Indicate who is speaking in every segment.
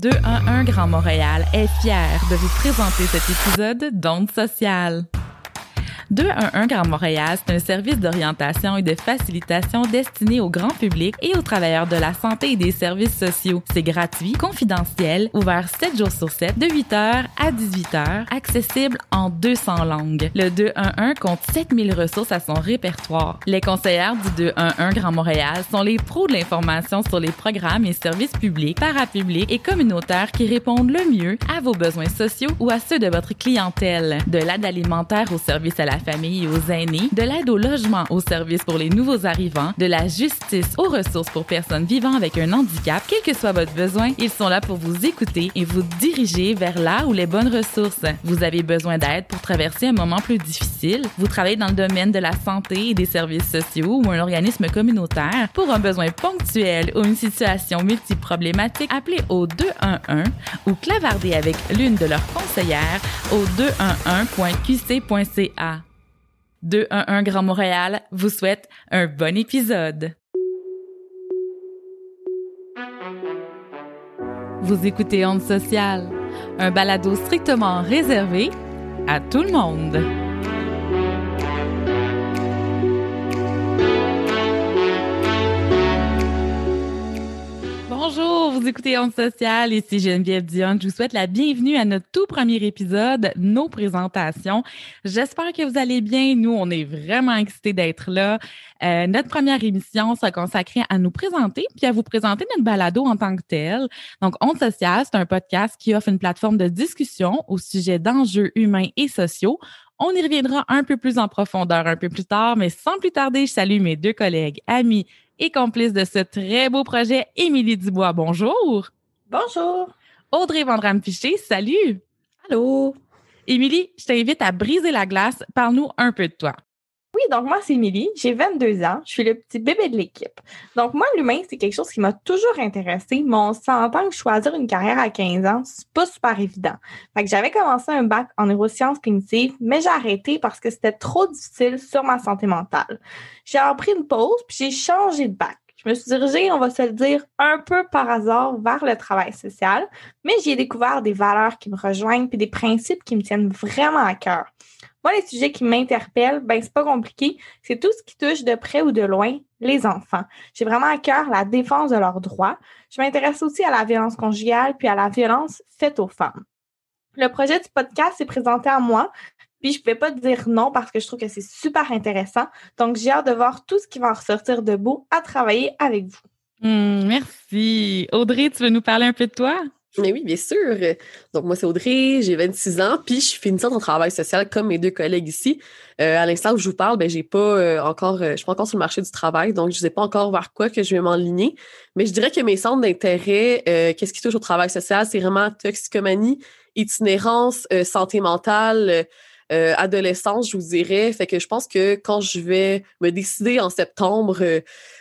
Speaker 1: 211 Grand Montréal est fier de vous présenter cet épisode d'Onde sociale. 211 Grand Montréal, c'est un service d'orientation et de facilitation destiné au grand public et aux travailleurs de la santé et des services sociaux. C'est gratuit, confidentiel, ouvert 7 jours sur 7, de 8h à 18h, accessible en 200 langues. Le 211 compte 7000 ressources à son répertoire. Les conseillères du 211 Grand Montréal sont les pros de l'information sur les programmes et services publics, parapublics et communautaires qui répondent le mieux à vos besoins sociaux ou à ceux de votre clientèle. De l'aide alimentaire au service à la famille aux aînés, de l'aide au logement aux services pour les nouveaux arrivants, de la justice aux ressources pour personnes vivant avec un handicap, quel que soit votre besoin, ils sont là pour vous écouter et vous diriger vers là où les bonnes ressources. Vous avez besoin d'aide pour traverser un moment plus difficile, vous travaillez dans le domaine de la santé et des services sociaux ou un organisme communautaire pour un besoin ponctuel ou une situation multiproblématique, appelez au 211 ou clavardez avec l'une de leurs conseillères au 211.qc.ca. 211 Grand Montréal vous souhaite un bon épisode. Vous écoutez Onde Sociale, un balado strictement réservé à tout le monde. Vous écoutez Onde Sociale, ici Geneviève Dion. Je vous souhaite la bienvenue à notre tout premier épisode, nos présentations. J'espère que vous allez bien. Nous, on est vraiment excités d'être là. Euh, notre première émission sera consacrée à nous présenter puis à vous présenter notre balado en tant que tel. Donc, Onde Sociale, c'est un podcast qui offre une plateforme de discussion au sujet d'enjeux humains et sociaux. On y reviendra un peu plus en profondeur un peu plus tard, mais sans plus tarder, je salue mes deux collègues, amis et complice de ce très beau projet, Émilie Dubois. Bonjour.
Speaker 2: Bonjour.
Speaker 1: Audrey Vandram Piché, salut.
Speaker 2: Allô.
Speaker 1: Émilie, je t'invite à briser la glace. Parle-nous un peu de toi.
Speaker 2: Donc moi, c'est Émilie, j'ai 22 ans, je suis le petit bébé de l'équipe. Donc moi, l'humain, c'est quelque chose qui m'a toujours intéressé, mais on que choisir une carrière à 15 ans, c'est pas super évident. Fait que j'avais commencé un bac en neurosciences cognitives, mais j'ai arrêté parce que c'était trop difficile sur ma santé mentale. J'ai appris une pause, puis j'ai changé de bac. Je me suis dirigée, on va se le dire, un peu par hasard vers le travail social, mais j'ai découvert des valeurs qui me rejoignent puis des principes qui me tiennent vraiment à cœur. Moi, les sujets qui m'interpellent, ben c'est pas compliqué. C'est tout ce qui touche de près ou de loin les enfants. J'ai vraiment à cœur la défense de leurs droits. Je m'intéresse aussi à la violence conjugale puis à la violence faite aux femmes. Le projet du podcast est présenté à moi, puis je pouvais pas dire non parce que je trouve que c'est super intéressant. Donc, j'ai hâte de voir tout ce qui va en ressortir de à travailler avec vous.
Speaker 1: Mmh, merci. Audrey, tu veux nous parler un peu de toi?
Speaker 3: Mais oui, bien sûr. Donc, moi, c'est Audrey, j'ai 26 ans, puis je suis finissante en travail social comme mes deux collègues ici. Euh, à l'instant où je vous parle, ben, j'ai pas euh, encore, euh, je suis pas encore sur le marché du travail, donc je sais pas encore vers quoi que je vais m'enligner. Mais je dirais que mes centres d'intérêt, qu'est-ce qui touche au travail social, c'est vraiment toxicomanie, itinérance, santé mentale, euh, adolescence, je vous dirais. Fait que je pense que quand je vais me décider en septembre euh,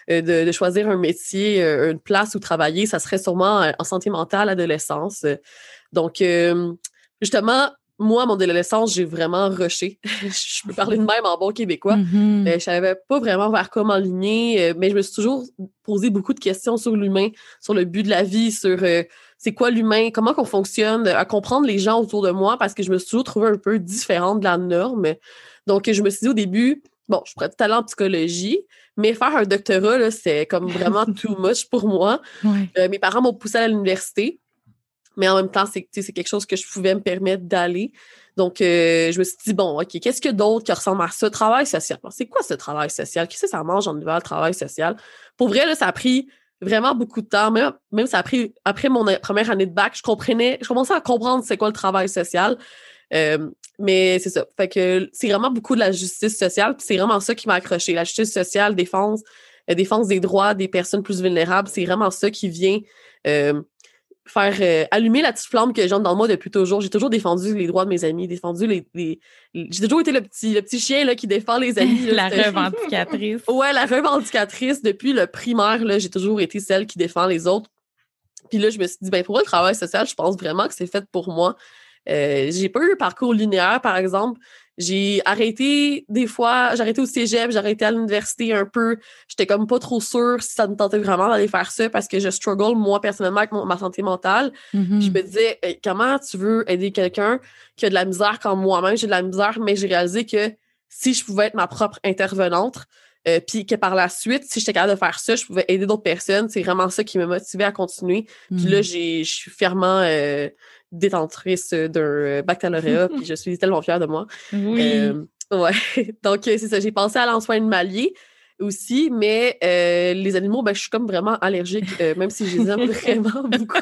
Speaker 3: euh, de, choisir un métier, une place où travailler, ça serait sûrement en santé mentale, adolescence. Donc, justement, moi, mon adolescence, j'ai vraiment rushé. je peux parler de même en bon québécois.
Speaker 1: Mm-hmm.
Speaker 3: mais je savais pas vraiment vers quoi m'enligner, mais je me suis toujours posé beaucoup de questions sur l'humain, sur le but de la vie, sur c'est quoi l'humain, comment qu'on fonctionne, à comprendre les gens autour de moi parce que je me suis toujours trouvée un peu différente de la norme. Donc, je me suis dit au début, bon, je pourrais tout aller en psychologie, mais faire un doctorat, c'est comme vraiment too much pour moi.
Speaker 1: Euh,
Speaker 3: mes parents m'ont poussé à l'université, mais en même temps, c'est quelque chose que je pouvais me permettre d'aller. Donc, euh, je me suis dit, bon, OK, qu'est-ce que d'autre qui ressemble à ça? Travail social. C'est quoi ce travail social? Qu'est-ce que ça mange en hiver, le travail social? Pour vrai, là, ça a pris vraiment beaucoup de temps. Même, même ça a pris, après mon première année de bac, je comprenais, je commençais à comprendre c'est quoi le travail social. Euh, mais c'est ça. Fait que c'est vraiment beaucoup de la justice sociale. c'est vraiment ça qui m'a accroché. La justice sociale, défense, euh, défense des droits des personnes plus vulnérables, c'est vraiment ça qui vient euh, faire euh, allumer la petite flamme que j'ai dans moi depuis toujours. J'ai toujours défendu les droits de mes amis, défendu les. J'ai toujours été le petit, le petit chien là, qui défend les amis.
Speaker 1: la revendicatrice.
Speaker 3: ouais, la revendicatrice. Depuis le primaire, j'ai toujours été celle qui défend les autres. Puis là, je me suis dit, ben pour le travail social, je pense vraiment que c'est fait pour moi. Euh, j'ai pas eu un parcours linéaire, par exemple. J'ai arrêté des fois, j'ai arrêté au cégep, j'ai arrêté à l'université un peu. J'étais comme pas trop sûre si ça me tentait vraiment d'aller faire ça parce que je struggle, moi, personnellement, avec ma santé mentale. Je me disais, comment tu veux aider quelqu'un qui a de la misère quand moi-même? J'ai de la misère, mais j'ai réalisé que si je pouvais être ma propre intervenante, euh, puis que par la suite, si j'étais capable de faire ça, je pouvais aider d'autres personnes. C'est vraiment ça qui m'a motivé à continuer. Puis là,
Speaker 1: Mhm.
Speaker 3: je suis fièrement euh, détentrice d'un euh, baccalauréat, puis je suis tellement fière de moi.
Speaker 1: Oui.
Speaker 3: Euh, ouais. Donc, c'est ça. J'ai pensé à l'ensoin animalier aussi, mais les animaux, ben, je suis comme vraiment allergique, même si je les aime vraiment beaucoup.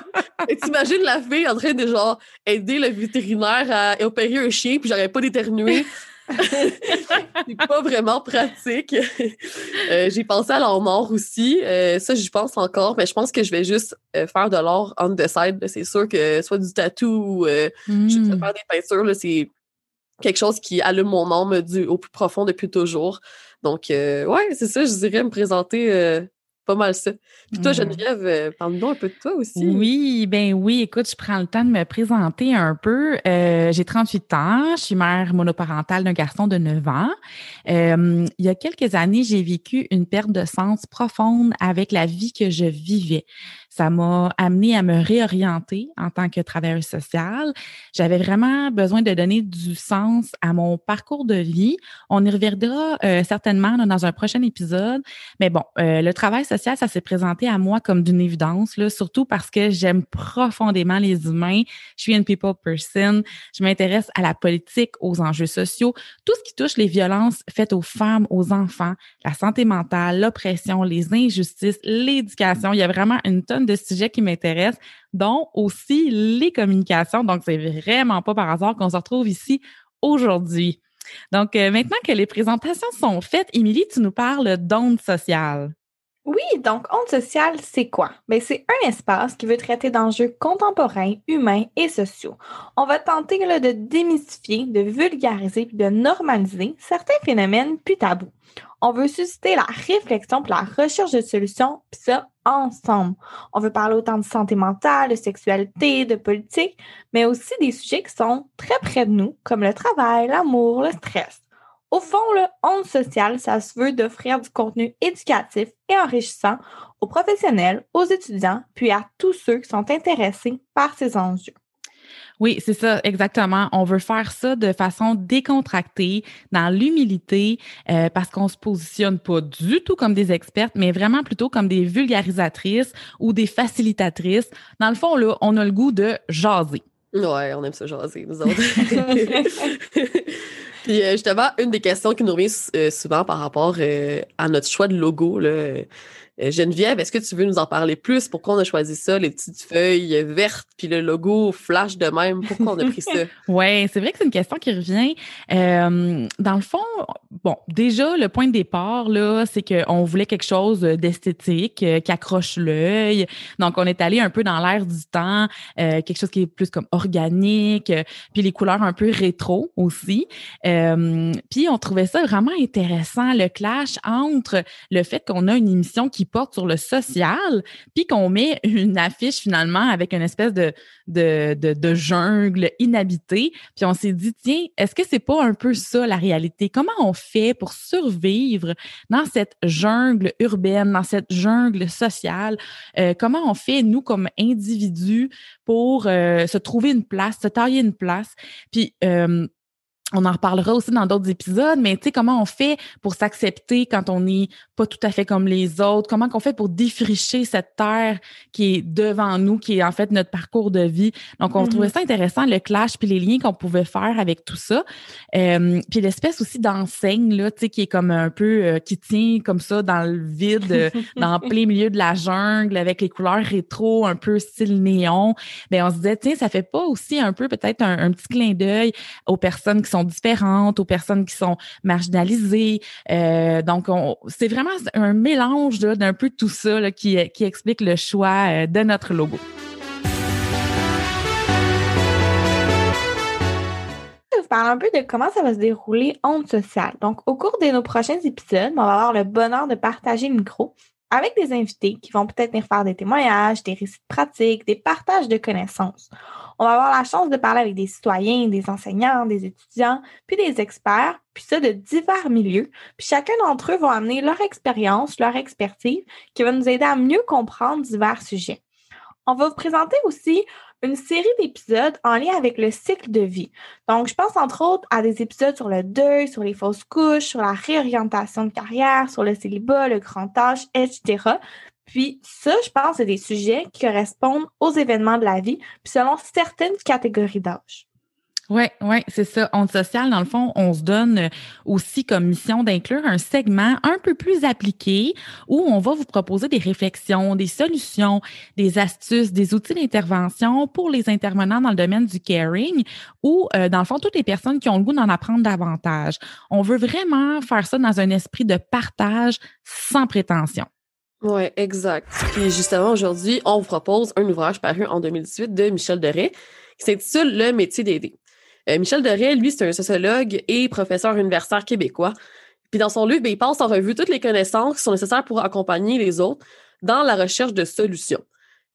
Speaker 3: T'imagines la fille en train de genre aider le vétérinaire à opérer un chien, puis j'aurais pas d'éternuer. c'est pas vraiment pratique. Euh, j'ai pensé à l'or noir aussi. Euh, ça, j'y pense encore, mais je pense que je vais juste euh, faire de l'or on the side. C'est sûr que soit du tatou ou je sais
Speaker 1: Mhm.
Speaker 3: faire des peintures, c'est quelque chose qui allume mon âme du, au plus profond depuis toujours. Donc, ouais, c'est ça, je dirais me présenter pas mal ça. Puis toi,
Speaker 1: Mhm.
Speaker 3: Geneviève, euh, parle-nous un peu de toi aussi.
Speaker 1: Oui, ben oui, écoute, je prends le temps de me présenter un peu. Euh, j'ai 38 ans, je suis mère monoparentale d'un garçon de 9 ans. Euh, il y a quelques années, j'ai vécu une perte de sens profonde avec la vie que je vivais. Ça m'a amené à me réorienter en tant que travailleuse sociale. J'avais vraiment besoin de donner du sens à mon parcours de vie. On y reviendra euh, certainement là, dans un prochain épisode. Mais bon, euh, le travail social, ça s'est présenté à moi comme d'une évidence, là, surtout parce que j'aime profondément les humains. Je suis une people person. Je m'intéresse à la politique, aux enjeux sociaux, tout ce qui touche les violences faites aux femmes, aux enfants, la santé mentale, l'oppression, les injustices, l'éducation. Il y a vraiment une tonne de sujets qui m'intéressent, dont aussi les communications. Donc, c'est vraiment pas par hasard qu'on se retrouve ici aujourd'hui. Donc, euh, maintenant que les présentations sont faites, Émilie, tu nous parles d'ondes sociales.
Speaker 2: Oui, donc onde sociale, c'est quoi? Ben, c'est un espace qui veut traiter d'enjeux contemporains, humains et sociaux. On va tenter là, de démystifier, de vulgariser puis de normaliser certains phénomènes plus tabous. On veut susciter la réflexion pour la recherche de solutions, puis ça ensemble. On veut parler autant de santé mentale, de sexualité, de politique, mais aussi des sujets qui sont très près de nous, comme le travail, l'amour, le stress. Au fond, le onde sociale, ça se veut d'offrir du contenu éducatif et enrichissant aux professionnels, aux étudiants, puis à tous ceux qui sont intéressés par ces enjeux.
Speaker 1: Oui, c'est ça, exactement. On veut faire ça de façon décontractée, dans l'humilité, euh, parce qu'on se positionne pas du tout comme des expertes, mais vraiment plutôt comme des vulgarisatrices ou des facilitatrices. Dans le fond, là, on a le goût de jaser.
Speaker 3: Ouais, on aime ça jaser, nous autres. Puis euh, justement, une des questions qui nous revient euh, souvent par rapport à notre choix de logo, là, Geneviève, est-ce que tu veux nous en parler plus? Pourquoi on a choisi ça, les petites feuilles vertes, puis le logo flash de même? Pourquoi on a pris ça?
Speaker 1: Oui, c'est vrai que c'est une question qui revient. Euh, dans le fond, bon, déjà, le point de départ, là, c'est qu'on voulait quelque chose d'esthétique, euh, qui accroche l'œil. Donc, on est allé un peu dans l'air du temps, euh, quelque chose qui est plus comme organique, euh, puis les couleurs un peu rétro aussi. Euh, puis, on trouvait ça vraiment intéressant, le clash entre le fait qu'on a une émission qui porte sur le social, puis qu'on met une affiche finalement avec une espèce de, de, de, jungle inhabitée. Puis on s'est dit, tiens, est-ce que c'est pas un peu ça la réalité? Comment on fait pour survivre dans cette jungle urbaine, dans cette jungle sociale? Euh, comment on fait, nous, comme individus, pour euh, se trouver une place, se tailler une place? Puis euh, on en reparlera aussi dans d'autres épisodes, mais tu sais, comment on fait pour s'accepter quand on n'est pas tout à fait comme les autres? Comment on fait pour défricher cette terre qui est devant nous, qui est en fait notre parcours de vie? Donc, on
Speaker 2: Mhm.
Speaker 1: trouvait ça intéressant, le clash puis les liens qu'on pouvait faire avec tout ça. Euh, puis l'espèce aussi d'enseigne, là, tu sais, qui est comme un peu, euh, qui tient comme ça dans le vide, euh, dans plein milieu de la jungle, avec les couleurs rétro, un peu style néon. Ben, on se disait, tiens, ça fait pas aussi un peu peut-être un, un petit clin d'œil aux personnes qui sont différentes, aux personnes qui sont marginalisées. Euh, donc, on- c'est vraiment un mélange d'un peu tout ça là, qui, explique le choix euh, de notre logo.
Speaker 2: Vous parler un peu de comment ça va se dérouler onde sociale. Donc, au cours de nos prochains épisodes, on va avoir le bonheur de partager le micro avec des invités qui vont peut-être venir faire des témoignages, des récits pratiques, des partages de connaissances. On va avoir la chance de parler avec des citoyens, des enseignants, des étudiants, puis des experts, puis ça de divers milieux. Puis chacun d'entre eux va amener leur expérience, leur expertise, qui va nous aider à mieux comprendre divers sujets. On va vous présenter aussi une série d'épisodes en lien avec le cycle de vie. Donc, je pense entre autres à des épisodes sur le deuil, sur les fausses couches, sur la réorientation de carrière, sur le célibat, le grand âge, etc. Puis ça, je pense, c'est des sujets qui correspondent aux événements de la vie, puis selon certaines catégories d'âge.
Speaker 1: Oui, oui, c'est ça. Onde sociale, dans le fond, on se donne euh, aussi comme mission d'inclure un segment un peu plus appliqué où on va vous proposer des réflexions, des solutions, des astuces, des outils d'intervention pour les intervenants dans le domaine du caring ou, euh, dans le fond, toutes les personnes qui ont le goût d'en apprendre davantage. On veut vraiment faire ça dans un esprit de partage sans prétention.
Speaker 3: Oui, exact. Puis justement, aujourd'hui, on vous propose un ouvrage paru en 2018 de Michel Deray qui s'intitule Le métier d'aider. Euh, Michel Deray, lui, c'est un sociologue et professeur universitaire québécois. Puis dans son livre, ben, il passe en revue toutes les connaissances qui sont nécessaires pour accompagner les autres dans la recherche de solutions.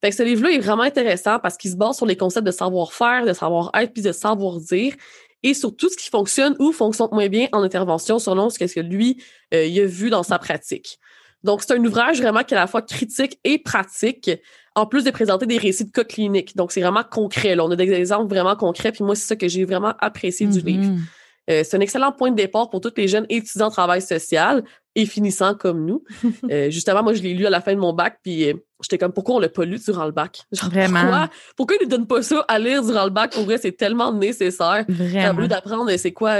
Speaker 3: Fait ce livre-là est vraiment intéressant parce qu'il se base sur les concepts de savoir-faire, de savoir-être, puis de savoir-dire, et sur tout ce qui fonctionne ou fonctionne moins bien en intervention selon ce que lui, euh, a vu dans sa pratique. Donc, c'est un ouvrage vraiment qui est à la fois critique et pratique, en plus de présenter des récits de cas cliniques. Donc, c'est vraiment concret. Là. On a des exemples vraiment concrets. Puis moi, c'est ça que j'ai vraiment apprécié du livre. Mm-hmm. Euh, c'est un excellent point de départ pour tous les jeunes étudiants en travail social et finissants comme nous. Euh, justement, moi, je l'ai lu à la fin de mon bac, puis euh, j'étais comme, pourquoi on l'a pas lu durant le bac?
Speaker 1: Vraiment?
Speaker 3: Pourquoi, pourquoi ils ne donnent pas ça à lire durant le bac? Pour vrai, c'est tellement nécessaire.
Speaker 1: Vraiment.
Speaker 3: d'apprendre c'est quoi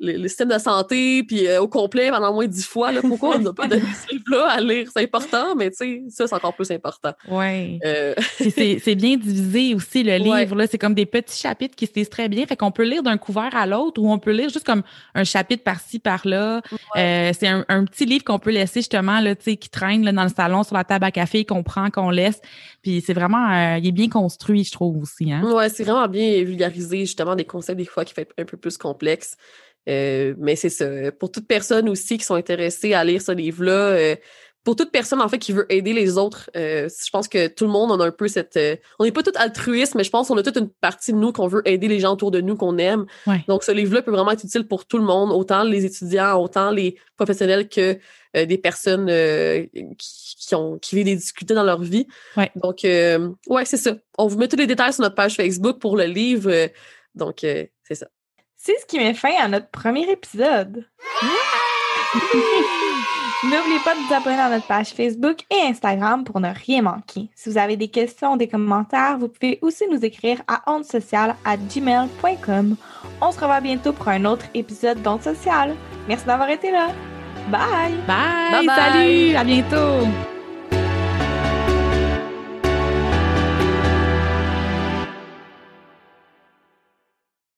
Speaker 3: le, système de santé, puis euh, au complet pendant moins dix fois. Là, pourquoi on n'a pas donné ce livre-là à lire? C'est important, mais tu sais, ça, c'est encore plus important.
Speaker 1: Oui. Euh... c'est bien divisé aussi, le livre. là C'est comme des petits chapitres qui se lisent très bien. Fait qu'on peut lire d'un couvert à l'autre ou on peut lire juste comme un chapitre par-ci, par-là. Euh, c'est un, un, petit livre qu'on peut laisser justement, là, qui traîne là, dans le salon sur la table à café, qu'on prend, qu'on laisse. Puis c'est vraiment, euh, il est bien construit, je trouve aussi. Hein?
Speaker 3: Ouais, c'est vraiment bien vulgarisé, justement, des concepts des fois qui fait un peu plus complexes. Euh, mais c'est ça. Pour toute personne aussi qui sont intéressées à lire ce livre-là, euh, pour toute personne en fait qui veut aider les autres, euh, je pense que tout le monde en a un peu cette. on n'est pas tout altruiste, mais je pense qu'on a toute une partie de nous qu'on veut aider les gens autour de nous qu'on aime. Donc ce livre-là peut vraiment être utile pour tout le monde, autant les étudiants, autant les professionnels que des personnes qui, ont qui vivent des difficultés dans leur vie. Donc ouais, c'est ça. On vous met tous les détails sur notre page Facebook pour le livre. donc c'est ça.
Speaker 2: C'est ce qui met fin à notre premier épisode. N'oubliez pas de vous abonner à notre page Facebook et Instagram pour ne rien manquer. Si vous avez des questions ou des commentaires, vous pouvez aussi nous écrire à ondesocial@gmail.com. On se revoit bientôt pour un autre épisode d'Onde Sociale. Merci d'avoir été là. Bye!
Speaker 1: Bye! Bye! Salut! À bientôt!